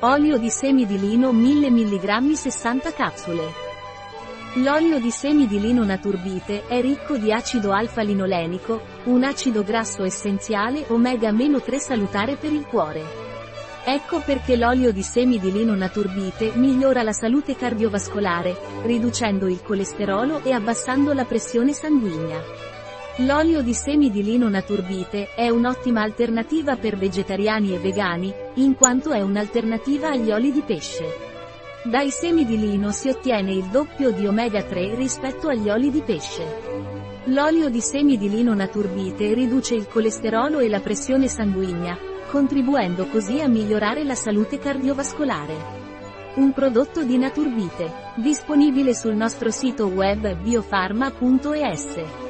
Olio di semi di lino 1000 mg 60 capsule. L'olio di semi di lino naturbite è ricco di acido alfa-linolenico, un acido grasso essenziale omega-3 salutare per il cuore. Ecco perché l'olio di semi di lino naturbite migliora la salute cardiovascolare, riducendo il colesterolo e abbassando la pressione sanguigna. L'olio di semi di lino naturbite è un'ottima alternativa per vegetariani e vegani, in quanto è un'alternativa agli oli di pesce. Dai semi di lino si ottiene il doppio di omega 3 rispetto agli oli di pesce. L'olio di semi di lino naturbite riduce il colesterolo e la pressione sanguigna, contribuendo così a migliorare la salute cardiovascolare. Un prodotto di Naturbite, disponibile sul nostro sito web biofarma.es.